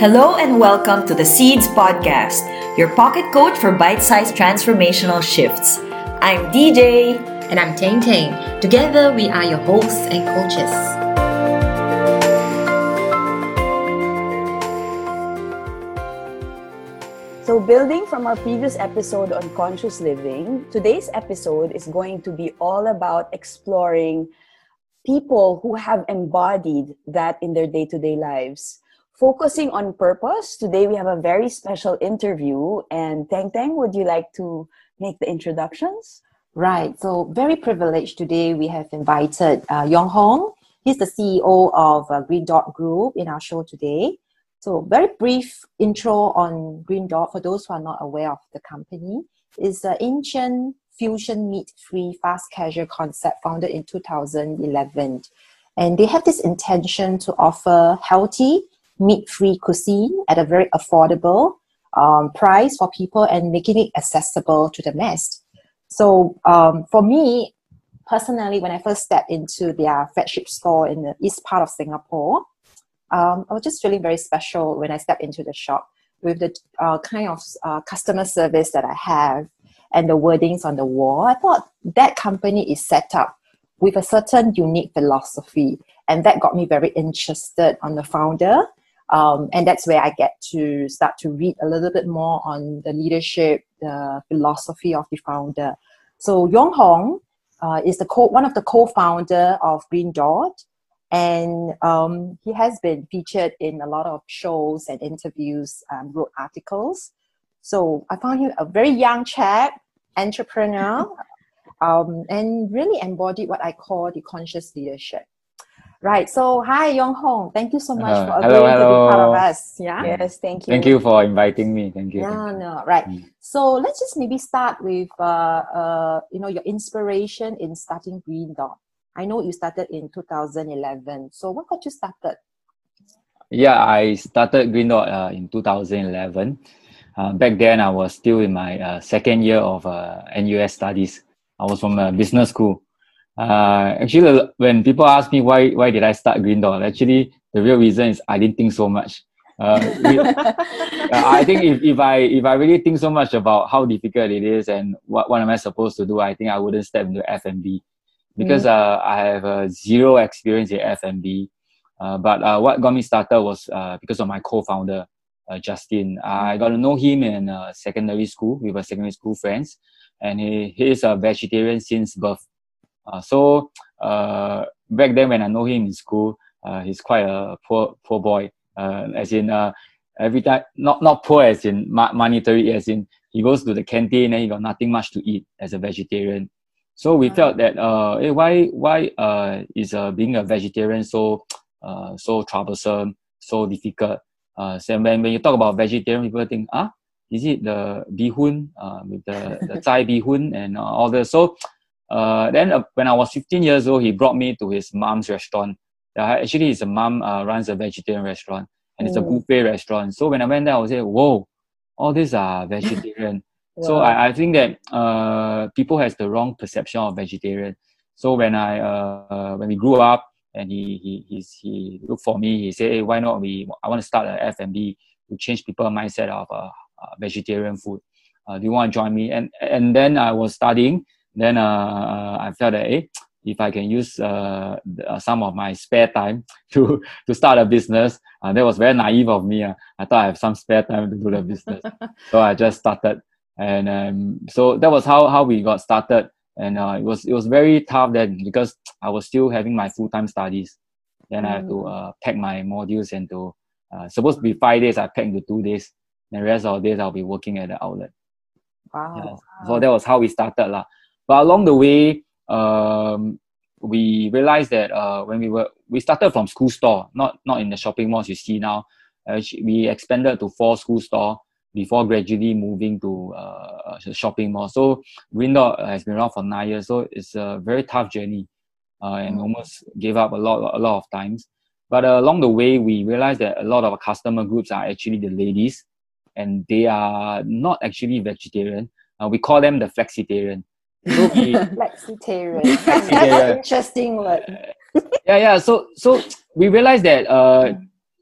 Hello and welcome to the Seeds Podcast, your pocket coach for bite sized transformational shifts. I'm DJ. And I'm Tang Tang. Together, we are your hosts and coaches. So, building from our previous episode on conscious living, today's episode is going to be all about exploring people who have embodied that in their day to day lives. Focusing on purpose, today we have a very special interview. And Tang Tang, would you like to make the introductions? Right. So, very privileged today. We have invited uh, Yong Hong. He's the CEO of uh, Green Dot Group in our show today. So, very brief intro on Green Dot for those who are not aware of the company. It's an Asian fusion meat free fast casual concept founded in 2011. And they have this intention to offer healthy meat free cuisine at a very affordable um, price for people and making it accessible to the mass. So um, for me, personally, when I first stepped into their flagship store in the east part of Singapore, um, I was just feeling very special when I stepped into the shop with the uh, kind of uh, customer service that I have and the wordings on the wall. I thought that company is set up with a certain unique philosophy, and that got me very interested on the founder. Um, and that's where I get to start to read a little bit more on the leadership, the philosophy of the founder. So Yong Hong uh, is the co- one of the co-founder of Green Dot, and um, he has been featured in a lot of shows and interviews, um, wrote articles. So I found him a very young chap, entrepreneur, um, and really embodied what I call the conscious leadership. Right. So hi Yong Hong. Thank you so much Uh, for hello, agreeing to be part of us. Yeah. Yes, thank you. Thank you for inviting me. Thank you. No, no, right. Mm. So let's just maybe start with uh, uh, you know your inspiration in starting Green Dot. I know you started in 2011. So what got you started? Yeah, I started Green Dot uh, in 2011. Uh, back then, I was still in my uh, second year of uh, NUS studies. I was from a business school. Uh, actually, when people ask me why why did I start Green Dot, actually the real reason is I didn't think so much. Uh, we- uh, I think if, if I if I really think so much about how difficult it is and what, what am I supposed to do, I think I wouldn't step into F&B because uh, I have uh, zero experience in F&B. Uh, but uh, what got me started was uh, because of my co-founder, uh, Justin. I got to know him in uh, secondary school. We were secondary school friends, and he, he is a vegetarian since birth. Uh, so uh, back then, when I know him in school, uh, he's quite a poor poor boy. Uh, as in, uh, every time not not poor as in mo- monetary, as in he goes to the canteen and he got nothing much to eat as a vegetarian. So we felt that uh, eh, why why uh, is uh, being a vegetarian so uh, so troublesome, so difficult. Uh, so when, when you talk about vegetarian, people think, ah, is it the bihun uh, with the the Thai bihun and uh, all this? So uh, then uh, when I was 15 years old, he brought me to his mom's restaurant. Uh, actually, his mom uh, runs a vegetarian restaurant and it's a Mm. buffet restaurant. So when I went there, I was like, whoa, all these are vegetarian. So I, I think that uh, people has the wrong perception of vegetarian. So when I uh, when we grew up and he he he looked for me, he said, hey, why not we I want to start an F&B to change people mindset of vegetarian food. Uh, do you want to join me? And and then I was studying. Then uh, uh, I felt that hey, if I can use uh, uh, some of my spare time to to start a business, uh, that was very naive of me. Uh. I thought I have some spare time to do the business, so I just started and um, so that was how how we got started and uh, it was it was very tough then because I was still having my full time studies. Then I have to uh, pack my modules into uh, supposed to be five days. I packed to two days. And the rest of the days I'll be working at the outlet. Wow. Yeah. So that was how we started lah. But along the way, um, we realized that uh, when we were we started from school store, not not in the shopping malls you see now. Actually, we expanded to four school store before gradually moving to uh, a shopping mall. So Dot has been around for nine years, so it's a very tough journey, uh, and Mm. almost gave up a lot a lot of times. But uh, along the way, we realized that a lot of our customer groups are actually the ladies, and they are not actually vegetarian. Uh, we call them the flexitarian. So Flexitarian. That's Flexitarian. an interesting word. yeah, yeah. So, so we realized that uh,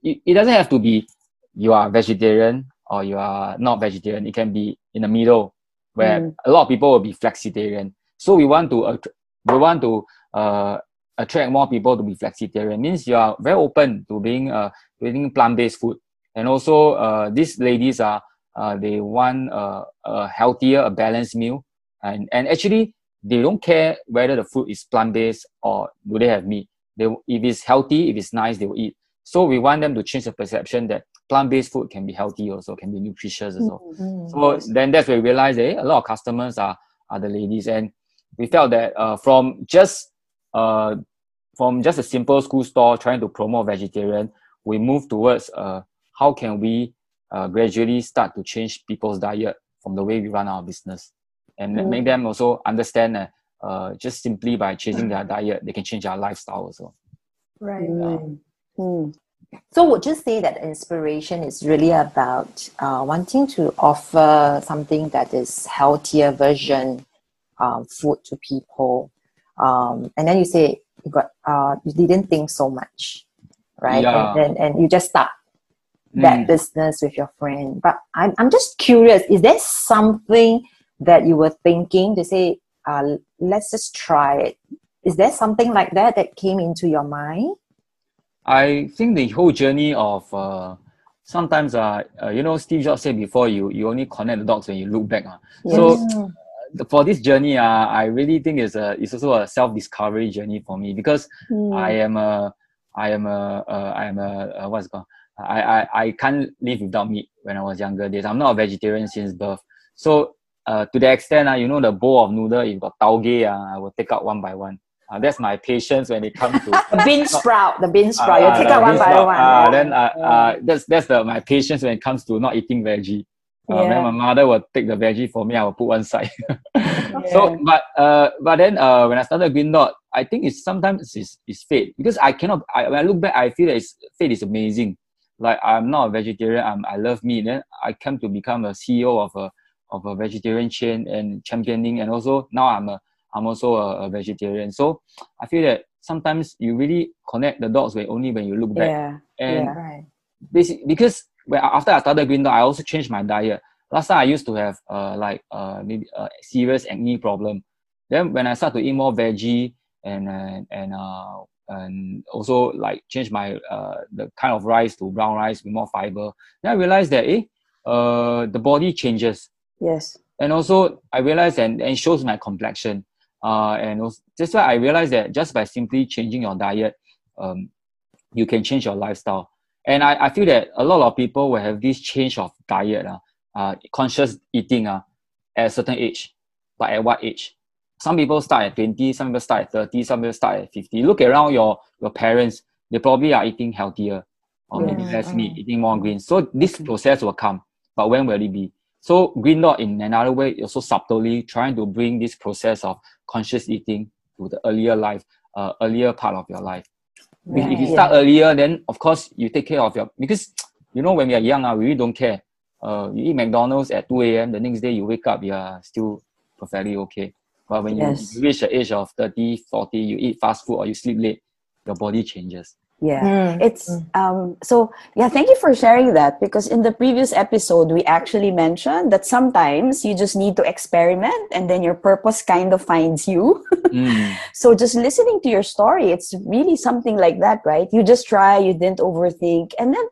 it, it doesn't have to be you are vegetarian or you are not vegetarian. It can be in the middle, where Mm. a lot of people will be flexitarian. So we want to att- we want to uh, attract more people to be flexitarian. Means you are very open to being uh, eating plant based food, and also uh, these ladies are uh, they want uh, a healthier, a balanced meal, and and actually they don't care whether the food is plant based or do they have meat. They if it's healthy, if it's nice, they will eat. So we want them to change the perception that plant-based food can be healthy also, can be nutritious also. Mm. So then that's where we realized that eh, a lot of customers are, are the ladies. And we felt that uh, from just uh, from just a simple school store trying to promote vegetarian, we moved towards uh, how can we uh, gradually start to change people's diet from the way we run our business and Mm. make them also understand that uh, just simply by changing their diet, they can change their lifestyle also. Right. Mm. Mm. So would you say that inspiration is really about uh, wanting to offer something that is healthier version um, food to people, um, and then you say you got uh, you didn't think so much, right? Yeah. And, and and you just start that Mm. business with your friend. But I'm I'm just curious: is there something that you were thinking to say, uh, let's just try it? Is there something like that that came into your mind? I think the whole journey of uh, sometimes uh, uh, you know Steve Jobs said before you you only connect the dots when you look back. Uh. So Mm. for this journey, uh, I really think it's a it's also a self discovery journey for me because Mm. I am a I am a uh, I am a uh, what's it called I, I I can't live without meat when I was younger days. I'm not a vegetarian since birth. So uh, to the extent uh, you know the bowl of noodle if got tauge uh, I will take out one by one. Uh, that's my patience when it comes to The bean sprout, the bean sprout. Ah, you take out one bean by one. Ah, yeah. then uh, uh, that's that's the my patience when it comes to not eating veggie. Uh, Yeah. Then my mother will take the veggie for me. I will put one side. Yeah. So, but uh, but then uh, when I started Green Dot, I think it's sometimes it's, it's fate because I cannot. I, when I look back, I feel that it's, fate is amazing. Like I'm not a vegetarian. I'm, I love meat. Then I came to become a CEO of a of a vegetarian chain and championing, and also now I'm a I'm also a, a vegetarian. So I feel that sometimes you really connect the dots when only when you look back. yeah. And yeah. Right. basic because when after I started Green Dot, I also changed my diet. Last time I used to have uh like uh maybe a serious acne problem. Then when I start to eat more veggie and uh, and uh and also like change my uh the kind of rice to brown rice with more fiber, then I realized that eh uh the body changes Yes. and also I realized and, and it shows my complexion. Uh, and also, that's why I realized that just by simply changing your diet, um, you can change your lifestyle. And I, I feel that a lot of people will have this change of diet, uh, uh, conscious eating uh, at a certain age. But at what age? Some people start at 20, some people start at 30, some people start at 50. Look around your, your parents, they probably are eating healthier or maybe less meat, Mm. eating more greens. So this process will come. But when will it be? So Green Dot in another way also subtly trying to bring this process of conscious eating to the earlier life, uh, earlier part of your life. If- If you start earlier, then of course you take care of your because you know when we are young, uh, we really don't care. Uh, you eat McDonald's at 2 a.m. The next day you wake up, you are still perfectly okay. But when you- Yes. you reach the age of 30, 40, you eat fast food or you sleep late, your body changes. Yeah. Mm. It's um so yeah, thank you for sharing that because in the previous episode we actually mentioned that sometimes you just need to experiment and then your purpose kind of finds you. Mm. so just listening to your story, it's really something like that, right? You just try, you didn't overthink, and then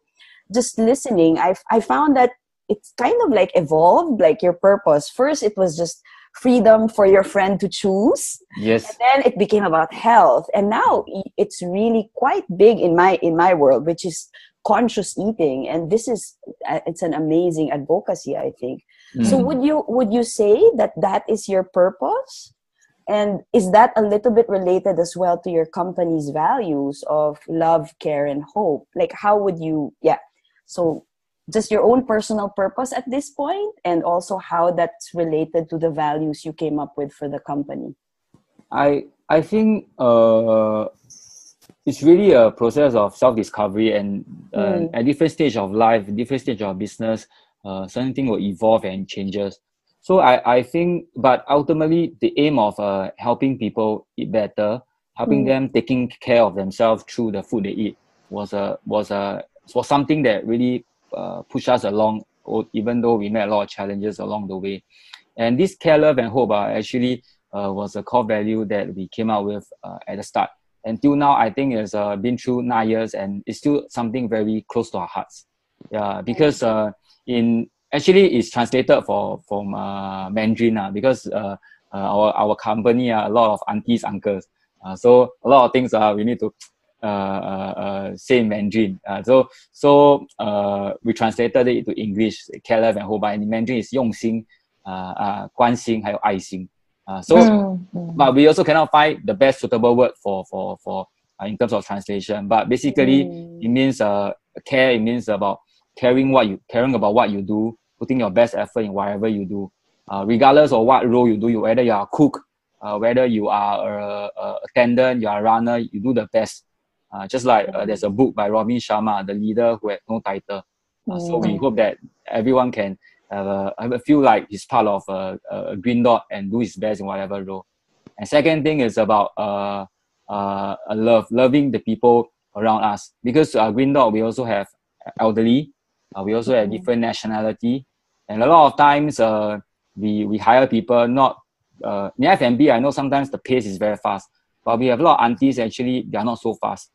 just listening, I I found that it's kind of like evolved, like your purpose. First, it was just freedom for your friend to choose. Yes. then it became about health. And now it's really quite big in my in my world which is conscious eating. And this is uh, it's an amazing advocacy i think. So Mm. would you would you say that that is your purpose? And is that a little bit related as well to your company's values of love care and hope? Like how would you yeah. So just your own personal purpose at this point and also how that's related to the values you came up with for the company I I think uh, it's really a process of self discovery, and uh, Mm. at different stage of life, different stage of business, uh, certain thing will evolve and changes. So I I think, but ultimately, the aim of uh, helping people eat better, helping Mm. them taking care of themselves through the food they eat was a was a was something that really uh, push us along, even though we met a lot of challenges along the way. And this care, love, and hope uh, actually uh, was a core value that we came out with uh, at the start. Until now, I think it's uh, been through nine years and it's still something very close to our hearts. Yeah, because uh, in actually it's translated for from Mandarin uh, because our our company uh, a lot of aunties uncles. So a lot of things uh, we need to say in Mandarin. Uh, so so uh, we translated it to English, care, love, and hope. But in Mandarin is 用心, uh, uh, 关心还有爱心. Uh, so, mm-hmm. but we also cannot find the best suitable word for for for uh, in terms of translation. But basically, mm. it means uh, care. It means about caring what you caring about what you do, putting your best effort in whatever you do, uh, regardless of what role you do. You whether you are a cook, uh, whether you are a, a attendant, you are a runner, you do the best. uh, just like uh, there's a book by Robin Sharma, the leader who had no title. Uh, so we mm. hope that everyone can have a, have a feel like he's part of a, a green dot and do his best in whatever role. And second thing is about uh, uh, love, loving the people around us. Because uh, green dot, we also have elderly, uh, we also have mm. different nationality, and a lot of times uh, we we hire people not uh, in F&B. I know sometimes the pace is very fast, but we have a lot of aunties actually they are not so fast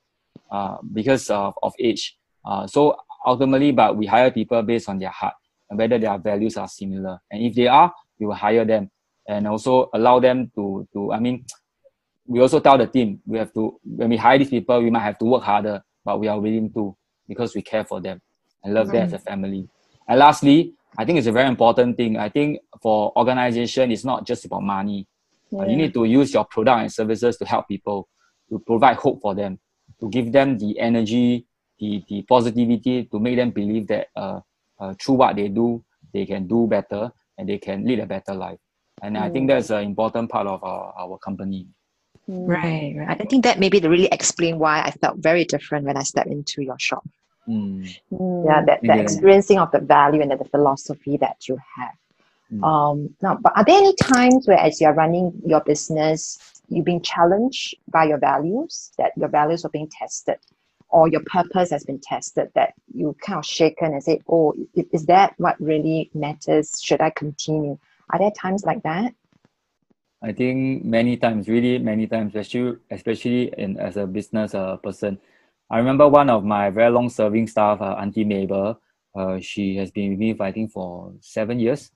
uh, because of, of age. Uh, so ultimately, but we hire people based on their heart and whether their values are similar. And if they are, we will hire them and also allow them to, to I mean, we also tell the team we have to, when we hire these people, we might have to work harder, but we are willing to because we care for them and love mm-hmm. them as a family. And lastly, I think it's a very important thing. I think for organization, it's not just about money. Yeah. You need to use your product and services to help people, to provide hope for them, to give them the energy, the, the positivity, to make them believe that uh, uh, through what they do, they can do better and they can lead a better life. And mm. I think mm. that's an important part of our, our company. Mm. Right, right. I think that maybe to really explain why I felt very different when I stepped into your shop. Mm. Yeah, that, that experiencing of the value and the philosophy that you have. Mm. Um, now, but are there any times where, as you're running your business, you're being challenged by your values, that your values are being tested? or your purpose has been tested that you kind of shaken and say, oh, is that what really matters? Should I continue? Are there times like that? I think many times, really many times, especially especially in as a business uh, person. I remember one of my very long serving staff, uh, Auntie Mabel. Uh, she has been with me, I think, for seven years,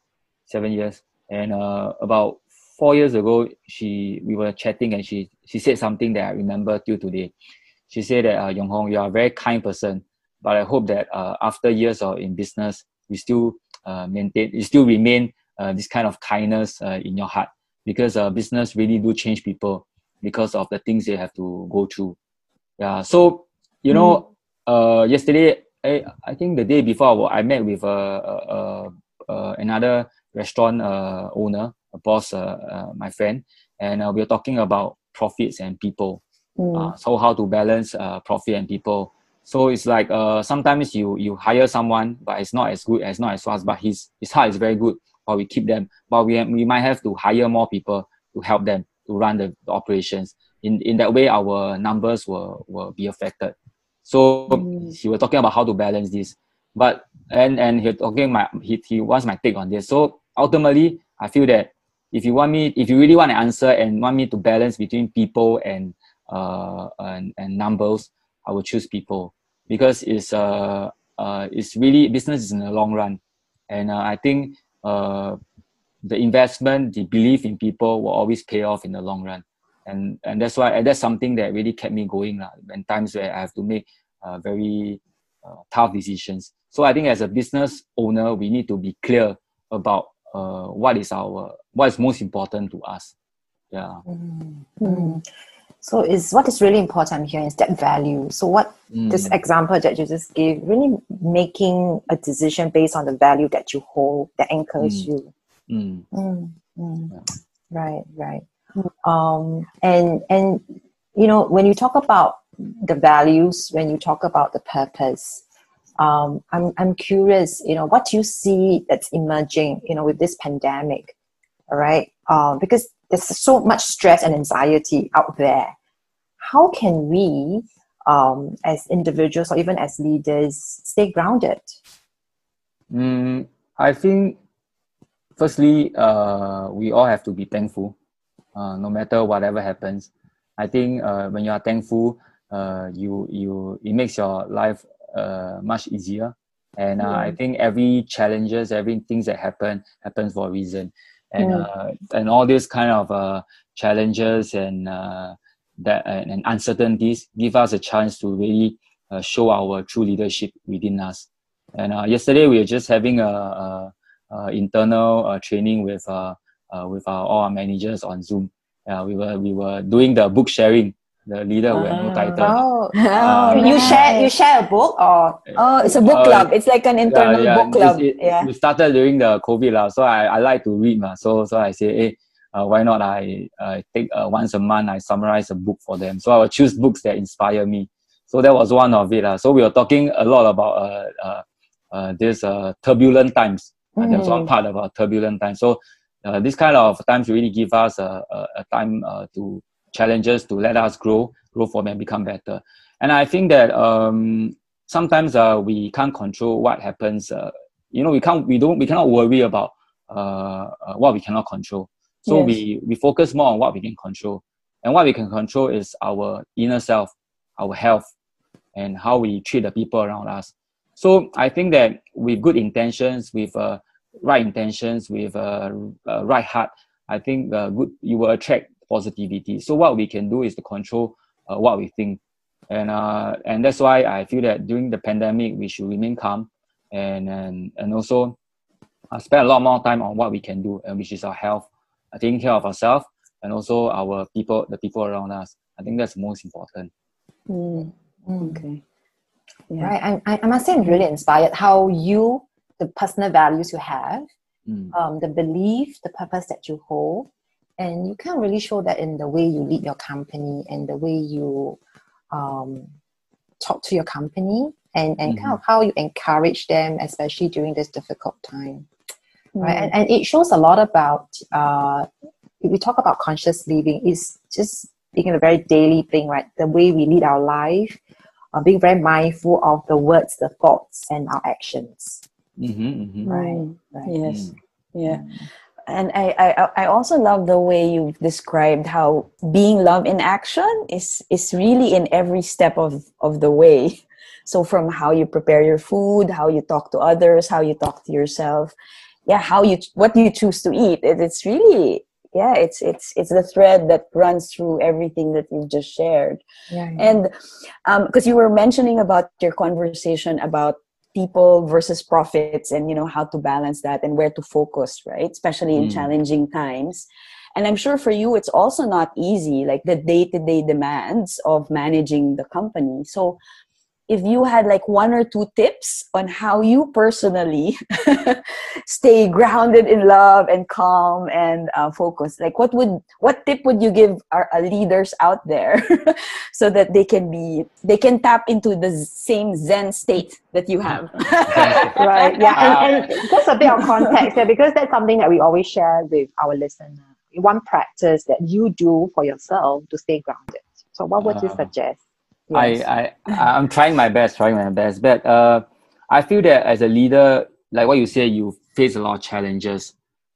seven years. And uh, about four years ago, she we were chatting, and she she said something that I remember till today she said that uh, Yong Hong, you are a very kind person, but I hope that uh, after years of in business, you still uh, maintain, you still remain uh, this kind of kindness uh, in your heart because uh, business really do change people because of the things they have to go through. Yeah. So you mm. know, uh, yesterday I, I think the day before I met with uh, another restaurant uh, owner, boss, uh, uh, my friend, and uh, we were talking about profits and people. Mm. Uh, so how to balance uh, profit and people. So it's like uh, sometimes you you hire someone, but it's not as good as not as fast. But his his heart is very good, but we keep them. But we we might have to hire more people to help them to run the, the operations. In in that way, our numbers will will be affected. So mm. he was talking about how to balance this, but and and he talking my he he wants my take on this. So ultimately, I feel that if you want me, if you really want an answer and want me to balance between people and uh, and, and numbers, I will choose people because it's uh, uh, it's really business is in the long run, and uh, I think uh, the investment, the belief in people will always pay off in the long run, and and that's why and that's something that really kept me going lah. When times where I have to make uh, very uh, tough decisions. So I think as a business owner, we need to be clear about uh, what is our what is most important to us. Yeah. Mm-hmm. So is what is really important here is that value. So what mm. this example that you just gave, really making a decision based on the value that you hold that anchors mm. you. Mm. mm. mm. Yeah. Right, right. Um, and and you know when you talk about the values, when you talk about the purpose, um, I'm I'm curious. You know what you see that's emerging. You know with this pandemic, all right? Um, because there's so much stress and anxiety out there. How can we, um, as individuals or even as leaders, stay grounded? Mm, I think, firstly, uh, we all have to be thankful, uh, no matter whatever happens. I think uh, when you are thankful, uh, you you it makes your life uh, much easier. And uh, I think every challenges, every things that happen happens for a reason. And uh, and all these kind of uh, challenges and uh, that and, uncertainties give us a chance to really uh, show our true leadership within us. And uh, yesterday we were just having a, a, a internal uh, training with uh, uh, with our, all our managers on Zoom. Uh, we were we were doing the book sharing. The leader with no title. Oh, Oh, you nice. share you share a book or Oh, it's a book Uh, club. It's like an internal book club. It, it- yeah. We started during the COVID lah, so I, I like to read ma. So so I say, hey, uh, why not I uh, take uh, once a month I summarize a book for them. So I will choose books that inspire me. So that was one of it lah. So we were talking a lot about uh, uh, uh, this uh, turbulent times. Uh, there was one part about turbulent times. So uh, this kind of times really give us a, a, a time uh, to challenges to let us grow, grow from and become better. And I think that um, sometimes uh, we can't control what happens. Uh, you know, we can't, we don't, we cannot worry about uh, uh, what we cannot control. So Yes. we we focus more on what we can control, and what we can control is our inner self, our health, and how we treat the people around us. So I think that with good intentions, with uh, right intentions, with uh, uh, right heart, I think uh, good you will attract positivity. So what we can do is to control uh, what we think, and uh, and that's why I feel that during the pandemic we should remain calm, and and and also uh, spend a lot more time on what we can do, and which is our health, uh, taking care of ourselves, and also our people, the people around us. I think that's most important. Mm, okay. Yeah. right? I, I I must say I'm really inspired how you the personal values you have, Mm. um, the belief, the purpose that you hold, and you can really show that in the way you lead your company and the way you um, talk to your company and, and kind of how you encourage them, especially during this difficult time. Right. And, and it shows a lot about uh, if we talk about conscious living, it's just being a very daily thing, right? The way we lead our life, uh, being very mindful of the words, the thoughts, and our actions. Mm-hmm, mm-hmm. Right. Mm, right. Yes. Yeah. And I, I, I also love the way you've described how being love in action is, is really in every step of, of the way. So from how you prepare your food, how you talk to others, how you talk to yourself, yeah, how you what you choose to eat. It, it's really yeah, it's it's it's the thread that runs through everything that you've just shared. Yeah. And um, because you were mentioning about your conversation about people versus profits and you know how to balance that and where to focus, right? Especially in Mm. challenging times. And I'm sure for you it's also not easy, like the day-to-day demands of managing the company. So if you had like one or two tips on how you personally stay grounded in love and calm and uh, focused like what would what tip would you give our, our leaders out there so that they can be they can tap into the same zen state that you have right. Yeah. And, and just a bit of context there, because that's something that we always share with our listeners. One practice that you do for yourself to stay grounded. So, what would you Uh, I, I I'm trying my best, trying my best. But uh, I feel that as a leader, like what you say, you face a lot of challenges.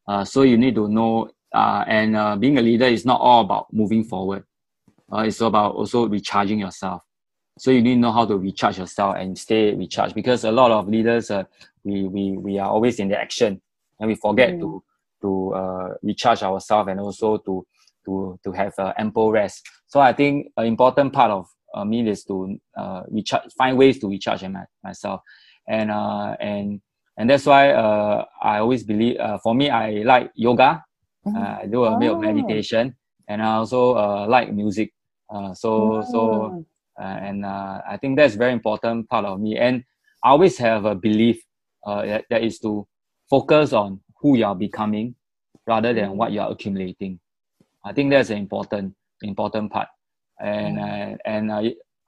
Uh, so you need to know, uh, and uh, being a leader is not all about moving forward. Uh, it's about also recharging yourself. So you need to know how to recharge yourself and stay recharged because a lot of leaders, uh, we, we, we are always in the action and we forget to, to uh, recharge ourselves and also to, to, to have uh, ample rest. So I think an important part of uh, me is to uh, recharge, find ways to recharge my, myself, and uh, and and that's why uh, I always believe. Uh, for me, I like yoga. Mhm. Uh, I do a bit of Oh. meditation, and I also uh, like music. Uh, so so uh, and uh, I think that's very important part of me. And I always have a belief uh, that, that is to focus on who you are becoming rather than what you are accumulating. I think that's an important important part And uh, and uh,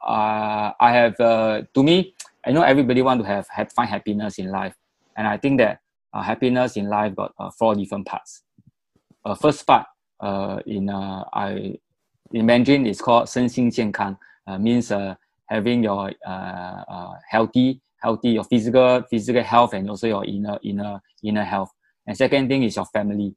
uh, I have uh, to me, I know everybody want to have, have find happiness in life, and I think that uh, happiness in life got uh, four different parts. Uh, first part uh, in uh, I in Mandarin is called 身心健康 uh, means uh, having your uh, uh, healthy healthy your physical physical health and also your inner inner inner health and second thing is your family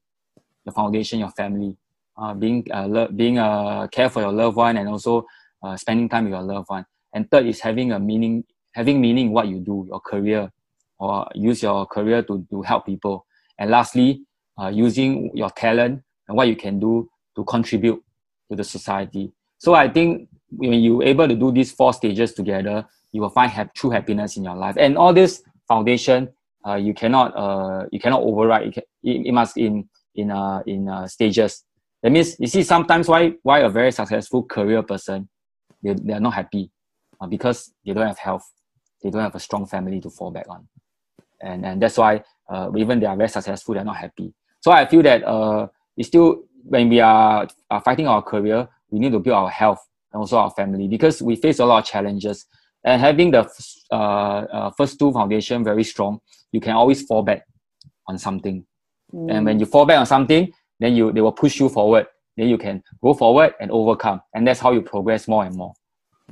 your foundation your family uh, being uh, lo- being uh, care for your loved one and also uh, spending time with your loved one. And third is having a meaning having meaning what you do your career or use your career to, to help people. And lastly uh, using your talent and what you can do to contribute to the society. So i think when you're able to do these four stages together you will find have true happiness in your life. And all this foundation uh, you cannot uh, you cannot override. It, can, it, it must in in uh, in uh, stages that means you see sometimes why why a very successful career person they, they are not happy uh, because they don't have health they don't have a strong family to fall back on. And and that's why uh, even they are very successful they're not happy. So i feel that uh, it's still when we are, are fighting our career we need to build our health and also our family because we face a lot of challenges. And having the uh, uh, first two foundation very strong you can always fall back on something. Mm. and when you fall back on something then you they will push you forward then you can go forward and overcome and that's how you progress more and more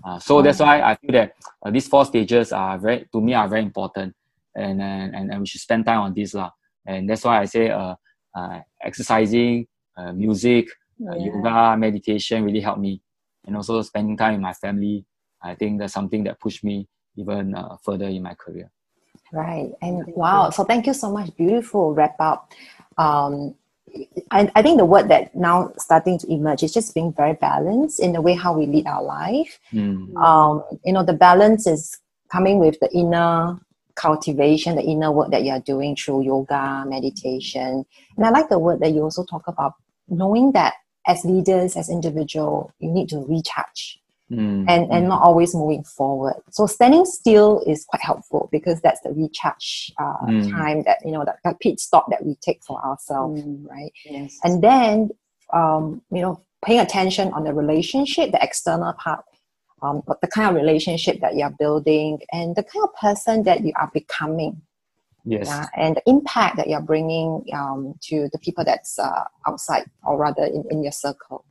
uh, so oh. that's why i feel that uh, these four stages are very to me are very important and and, and we should spend time on this lah. and that's why i say uh, uh exercising uh, music yeah. yoga meditation really helped me and also spending time with my family i think that's something that pushed me even further in my career Right. And wow. So thank you so much. Beautiful wrap up. Um, I, I think the word that now starting to emerge is just being very balanced in the way how we lead our life. Mm. Um, you know, the balance is coming with the inner cultivation, the inner work that you're doing through yoga, meditation. And I like the word that you also talk about knowing that as leaders, as individual, you need to recharge mm. and, and not always moving forward. So standing still is quite helpful because that's the recharge uh, mm. time that, you know, that, that pit stop that we take for ourselves, mm. right? Yes. And then, um, you know, paying attention on the relationship, the external part, um, the kind of relationship that you're building and the kind of person that you are becoming. Yes. Uh, and the impact that you're bringing um, to the people that's uh, outside or rather in, in your circle.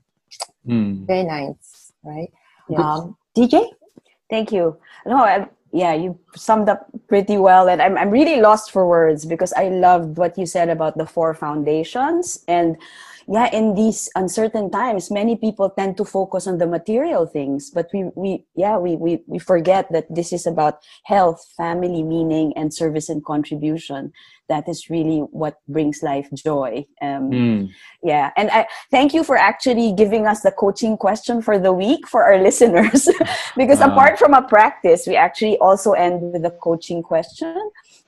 Mm. Very nice, right? Um, DJ? Thank you. No, I, yeah, you summed up pretty well. And I'm, I'm really lost for words because I loved what you said about the four foundations. And yeah, in these uncertain times, many people tend to focus on the material things, but we, we yeah, we, we, we forget that this is about health, family, meaning, and service and contribution that is really what brings life joy um, mm. yeah and i thank you for actually giving us the coaching question for the week for our listeners because uh. apart from a practice we actually also end with a coaching question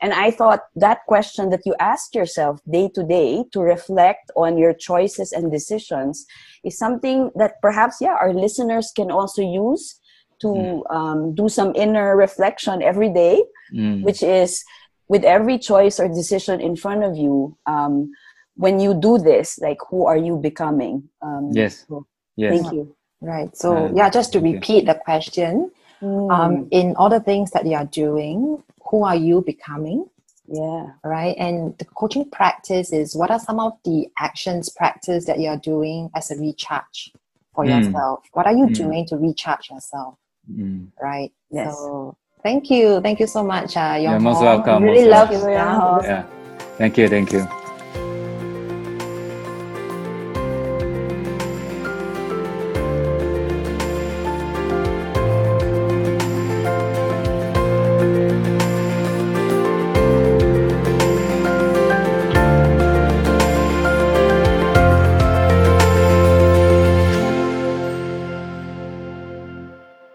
and i thought that question that you ask yourself day to day to reflect on your choices and decisions is something that perhaps yeah our listeners can also use to mm. um, do some inner reflection every day mm. which is with every choice or decision in front of you um, when you do this like who are you becoming? Um, yes. so yes. thank you. Right. So uh, yeah just to repeat the question mm. um, in all the things that you are doing who are you becoming? Yeah. Right? And the coaching practice is what are some of the actions practice that you're doing as a recharge for mm. yourself? What are you mm. doing to recharge yourself? Mm. right? Yes. so Thank you. Thank you so much, uh, You're most welcome. Really most love you. Yeah. yeah. Thank you. Thank you.